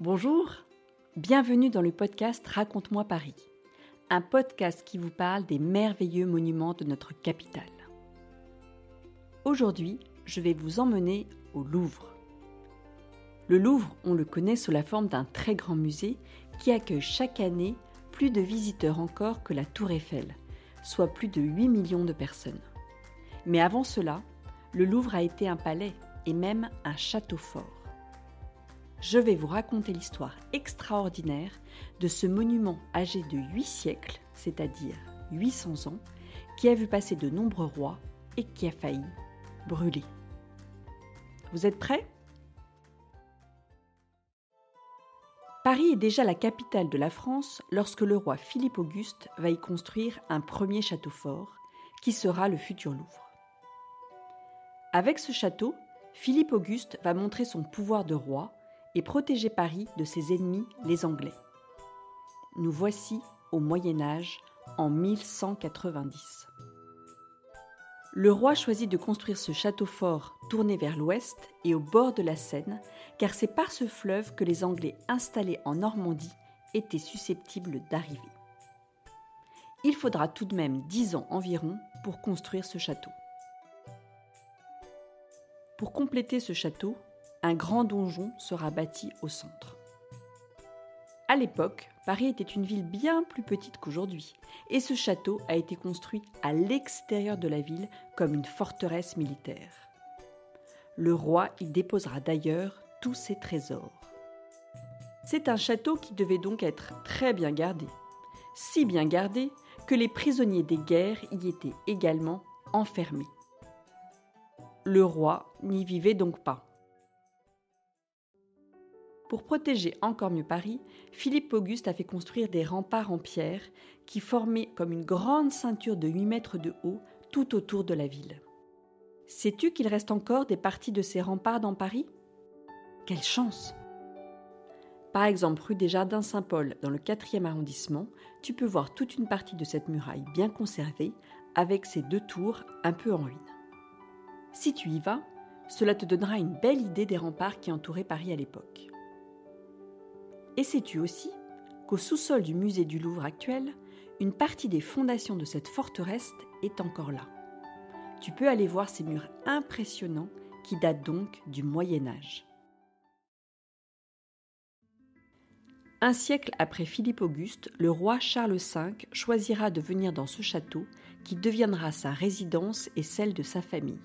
Bonjour, bienvenue dans le podcast Raconte-moi Paris, un podcast qui vous parle des merveilleux monuments de notre capitale. Aujourd'hui, je vais vous emmener au Louvre. Le Louvre, on le connaît sous la forme d'un très grand musée qui accueille chaque année plus de visiteurs encore que la Tour Eiffel, soit plus de 8 millions de personnes. Mais avant cela, le Louvre a été un palais et même un château fort je vais vous raconter l'histoire extraordinaire de ce monument âgé de 8 siècles, c'est-à-dire 800 ans, qui a vu passer de nombreux rois et qui a failli brûler. Vous êtes prêts? Paris est déjà la capitale de la France lorsque le roi Philippe Auguste va y construire un premier château fort, qui sera le futur Louvre. Avec ce château, Philippe Auguste va montrer son pouvoir de roi et protéger Paris de ses ennemis, les Anglais. Nous voici au Moyen Âge, en 1190. Le roi choisit de construire ce château fort tourné vers l'ouest et au bord de la Seine, car c'est par ce fleuve que les Anglais installés en Normandie étaient susceptibles d'arriver. Il faudra tout de même dix ans environ pour construire ce château. Pour compléter ce château, un grand donjon sera bâti au centre. À l'époque, Paris était une ville bien plus petite qu'aujourd'hui, et ce château a été construit à l'extérieur de la ville comme une forteresse militaire. Le roi y déposera d'ailleurs tous ses trésors. C'est un château qui devait donc être très bien gardé, si bien gardé que les prisonniers des guerres y étaient également enfermés. Le roi n'y vivait donc pas. Pour protéger encore mieux Paris, Philippe Auguste a fait construire des remparts en pierre qui formaient comme une grande ceinture de 8 mètres de haut tout autour de la ville. Sais-tu qu'il reste encore des parties de ces remparts dans Paris? Quelle chance Par exemple, rue des Jardins Saint-Paul, dans le 4e arrondissement, tu peux voir toute une partie de cette muraille bien conservée, avec ses deux tours un peu en ruine. Si tu y vas, cela te donnera une belle idée des remparts qui entouraient Paris à l'époque. Et sais-tu aussi qu'au sous-sol du musée du Louvre actuel, une partie des fondations de cette forteresse est encore là? Tu peux aller voir ces murs impressionnants qui datent donc du Moyen Âge. Un siècle après Philippe Auguste, le roi Charles V choisira de venir dans ce château qui deviendra sa résidence et celle de sa famille.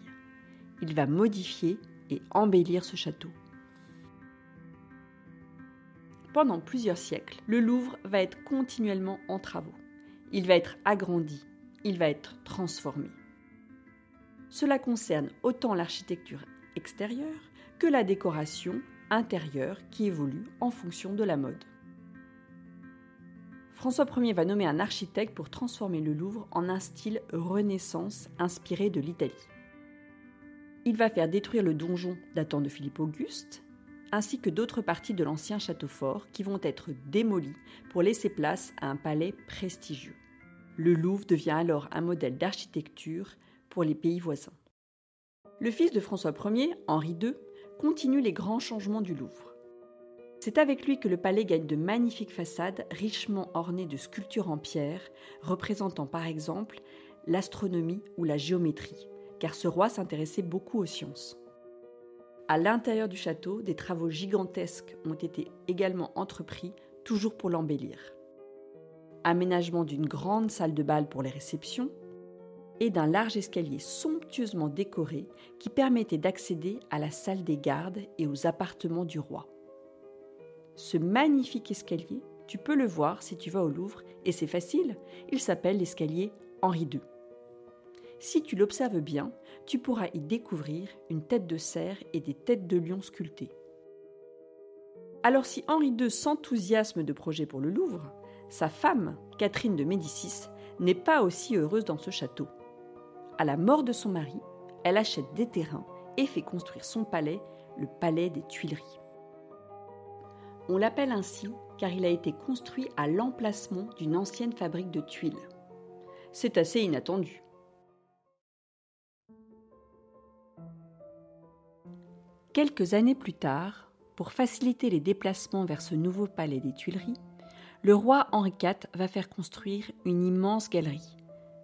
Il va modifier et embellir ce château. Pendant plusieurs siècles, le Louvre va être continuellement en travaux. Il va être agrandi, il va être transformé. Cela concerne autant l'architecture extérieure que la décoration intérieure qui évolue en fonction de la mode. François Ier va nommer un architecte pour transformer le Louvre en un style Renaissance inspiré de l'Italie. Il va faire détruire le donjon datant de Philippe Auguste ainsi que d'autres parties de l'ancien château fort qui vont être démolies pour laisser place à un palais prestigieux. Le Louvre devient alors un modèle d'architecture pour les pays voisins. Le fils de François Ier, Henri II, continue les grands changements du Louvre. C'est avec lui que le palais gagne de magnifiques façades richement ornées de sculptures en pierre, représentant par exemple l'astronomie ou la géométrie, car ce roi s'intéressait beaucoup aux sciences. À l'intérieur du château, des travaux gigantesques ont été également entrepris, toujours pour l'embellir. Aménagement d'une grande salle de bal pour les réceptions et d'un large escalier somptueusement décoré qui permettait d'accéder à la salle des gardes et aux appartements du roi. Ce magnifique escalier, tu peux le voir si tu vas au Louvre, et c'est facile, il s'appelle l'escalier Henri II. Si tu l'observes bien, tu pourras y découvrir une tête de cerf et des têtes de lion sculptées. Alors si Henri II s'enthousiasme de projets pour le Louvre, sa femme, Catherine de Médicis, n'est pas aussi heureuse dans ce château. À la mort de son mari, elle achète des terrains et fait construire son palais, le palais des Tuileries. On l'appelle ainsi car il a été construit à l'emplacement d'une ancienne fabrique de tuiles. C'est assez inattendu. Quelques années plus tard, pour faciliter les déplacements vers ce nouveau palais des Tuileries, le roi Henri IV va faire construire une immense galerie,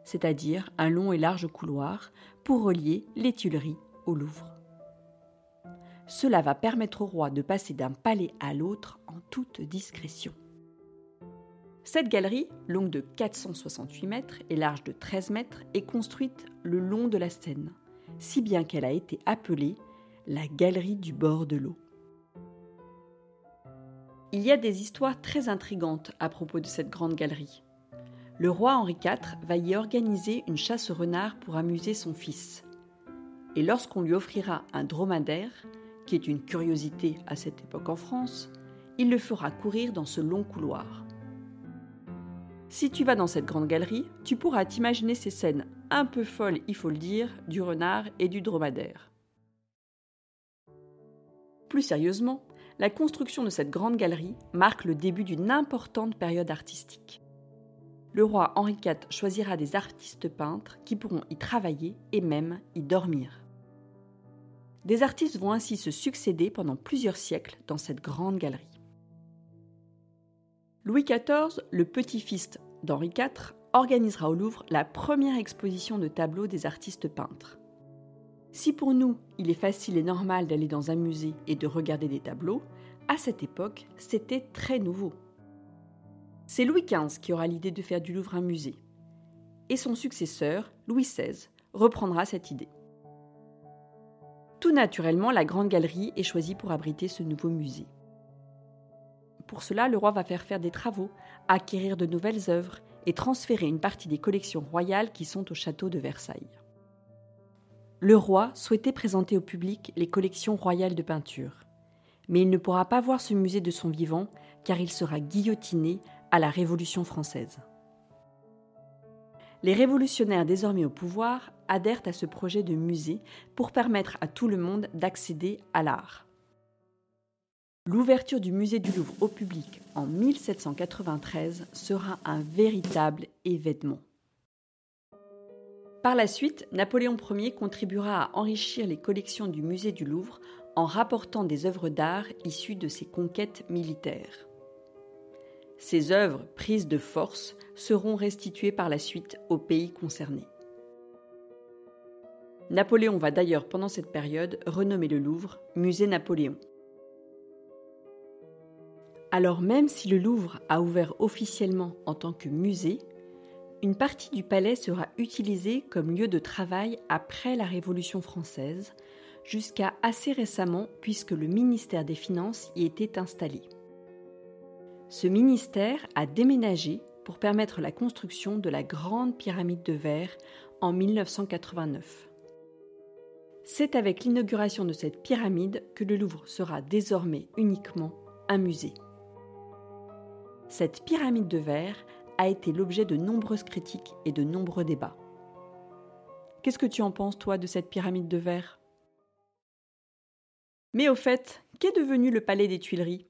c'est-à-dire un long et large couloir pour relier les Tuileries au Louvre. Cela va permettre au roi de passer d'un palais à l'autre en toute discrétion. Cette galerie, longue de 468 mètres et large de 13 mètres, est construite le long de la Seine, si bien qu'elle a été appelée la galerie du bord de l'eau. Il y a des histoires très intrigantes à propos de cette grande galerie. Le roi Henri IV va y organiser une chasse au renard pour amuser son fils. Et lorsqu'on lui offrira un dromadaire, qui est une curiosité à cette époque en France, il le fera courir dans ce long couloir. Si tu vas dans cette grande galerie, tu pourras t'imaginer ces scènes un peu folles, il faut le dire, du renard et du dromadaire. Plus sérieusement, la construction de cette grande galerie marque le début d'une importante période artistique. Le roi Henri IV choisira des artistes peintres qui pourront y travailler et même y dormir. Des artistes vont ainsi se succéder pendant plusieurs siècles dans cette grande galerie. Louis XIV, le petit-fils d'Henri IV, organisera au Louvre la première exposition de tableaux des artistes peintres. Si pour nous, il est facile et normal d'aller dans un musée et de regarder des tableaux, à cette époque, c'était très nouveau. C'est Louis XV qui aura l'idée de faire du Louvre un musée. Et son successeur, Louis XVI, reprendra cette idée. Tout naturellement, la Grande Galerie est choisie pour abriter ce nouveau musée. Pour cela, le roi va faire faire des travaux, acquérir de nouvelles œuvres et transférer une partie des collections royales qui sont au château de Versailles le roi souhaitait présenter au public les collections royales de peinture. Mais il ne pourra pas voir ce musée de son vivant car il sera guillotiné à la Révolution française. Les révolutionnaires désormais au pouvoir adhèrent à ce projet de musée pour permettre à tout le monde d'accéder à l'art. L'ouverture du musée du Louvre au public en 1793 sera un véritable événement. Par la suite, Napoléon Ier contribuera à enrichir les collections du musée du Louvre en rapportant des œuvres d'art issues de ses conquêtes militaires. Ces œuvres, prises de force, seront restituées par la suite aux pays concernés. Napoléon va d'ailleurs pendant cette période renommer le Louvre Musée Napoléon. Alors même si le Louvre a ouvert officiellement en tant que musée, une partie du palais sera utilisée comme lieu de travail après la Révolution française, jusqu'à assez récemment puisque le ministère des Finances y était installé. Ce ministère a déménagé pour permettre la construction de la grande pyramide de verre en 1989. C'est avec l'inauguration de cette pyramide que le Louvre sera désormais uniquement un musée. Cette pyramide de verre a été l'objet de nombreuses critiques et de nombreux débats. Qu'est-ce que tu en penses, toi, de cette pyramide de verre? Mais au fait, qu'est devenu le palais des Tuileries?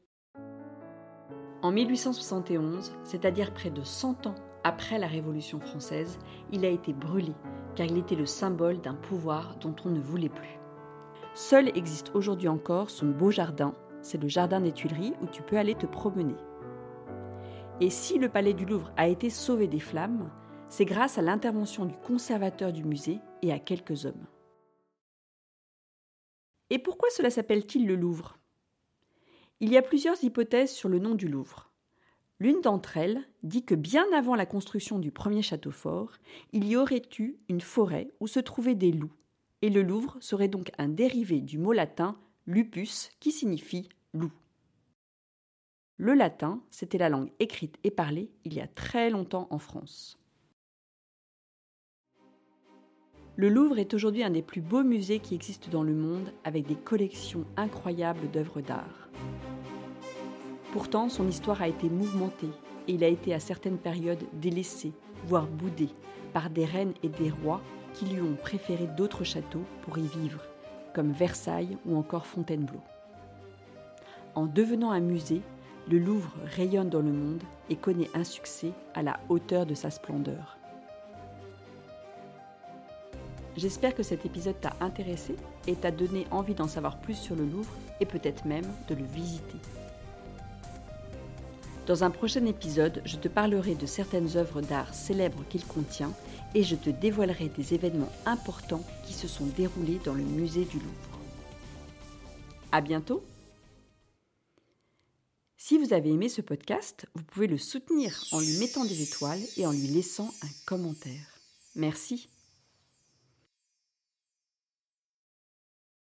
En 1871, c'est-à-dire près de 100 ans après la Révolution française, il a été brûlé, car il était le symbole d'un pouvoir dont on ne voulait plus. Seul existe aujourd'hui encore son beau jardin, c'est le jardin des Tuileries où tu peux aller te promener. Et si le palais du Louvre a été sauvé des flammes, c'est grâce à l'intervention du conservateur du musée et à quelques hommes. Et pourquoi cela s'appelle-t-il le Louvre? Il y a plusieurs hypothèses sur le nom du Louvre. L'une d'entre elles dit que bien avant la construction du premier château fort, il y aurait eu une forêt où se trouvaient des loups, et le Louvre serait donc un dérivé du mot latin lupus qui signifie loup. Le latin, c'était la langue écrite et parlée il y a très longtemps en France. Le Louvre est aujourd'hui un des plus beaux musées qui existent dans le monde avec des collections incroyables d'œuvres d'art. Pourtant, son histoire a été mouvementée et il a été à certaines périodes délaissé, voire boudé, par des reines et des rois qui lui ont préféré d'autres châteaux pour y vivre, comme Versailles ou encore Fontainebleau. En devenant un musée, le Louvre rayonne dans le monde et connaît un succès à la hauteur de sa splendeur. J'espère que cet épisode t'a intéressé et t'a donné envie d'en savoir plus sur le Louvre et peut-être même de le visiter. Dans un prochain épisode, je te parlerai de certaines œuvres d'art célèbres qu'il contient et je te dévoilerai des événements importants qui se sont déroulés dans le musée du Louvre. À bientôt! Si vous avez aimé ce podcast, vous pouvez le soutenir en lui mettant des étoiles et en lui laissant un commentaire. Merci.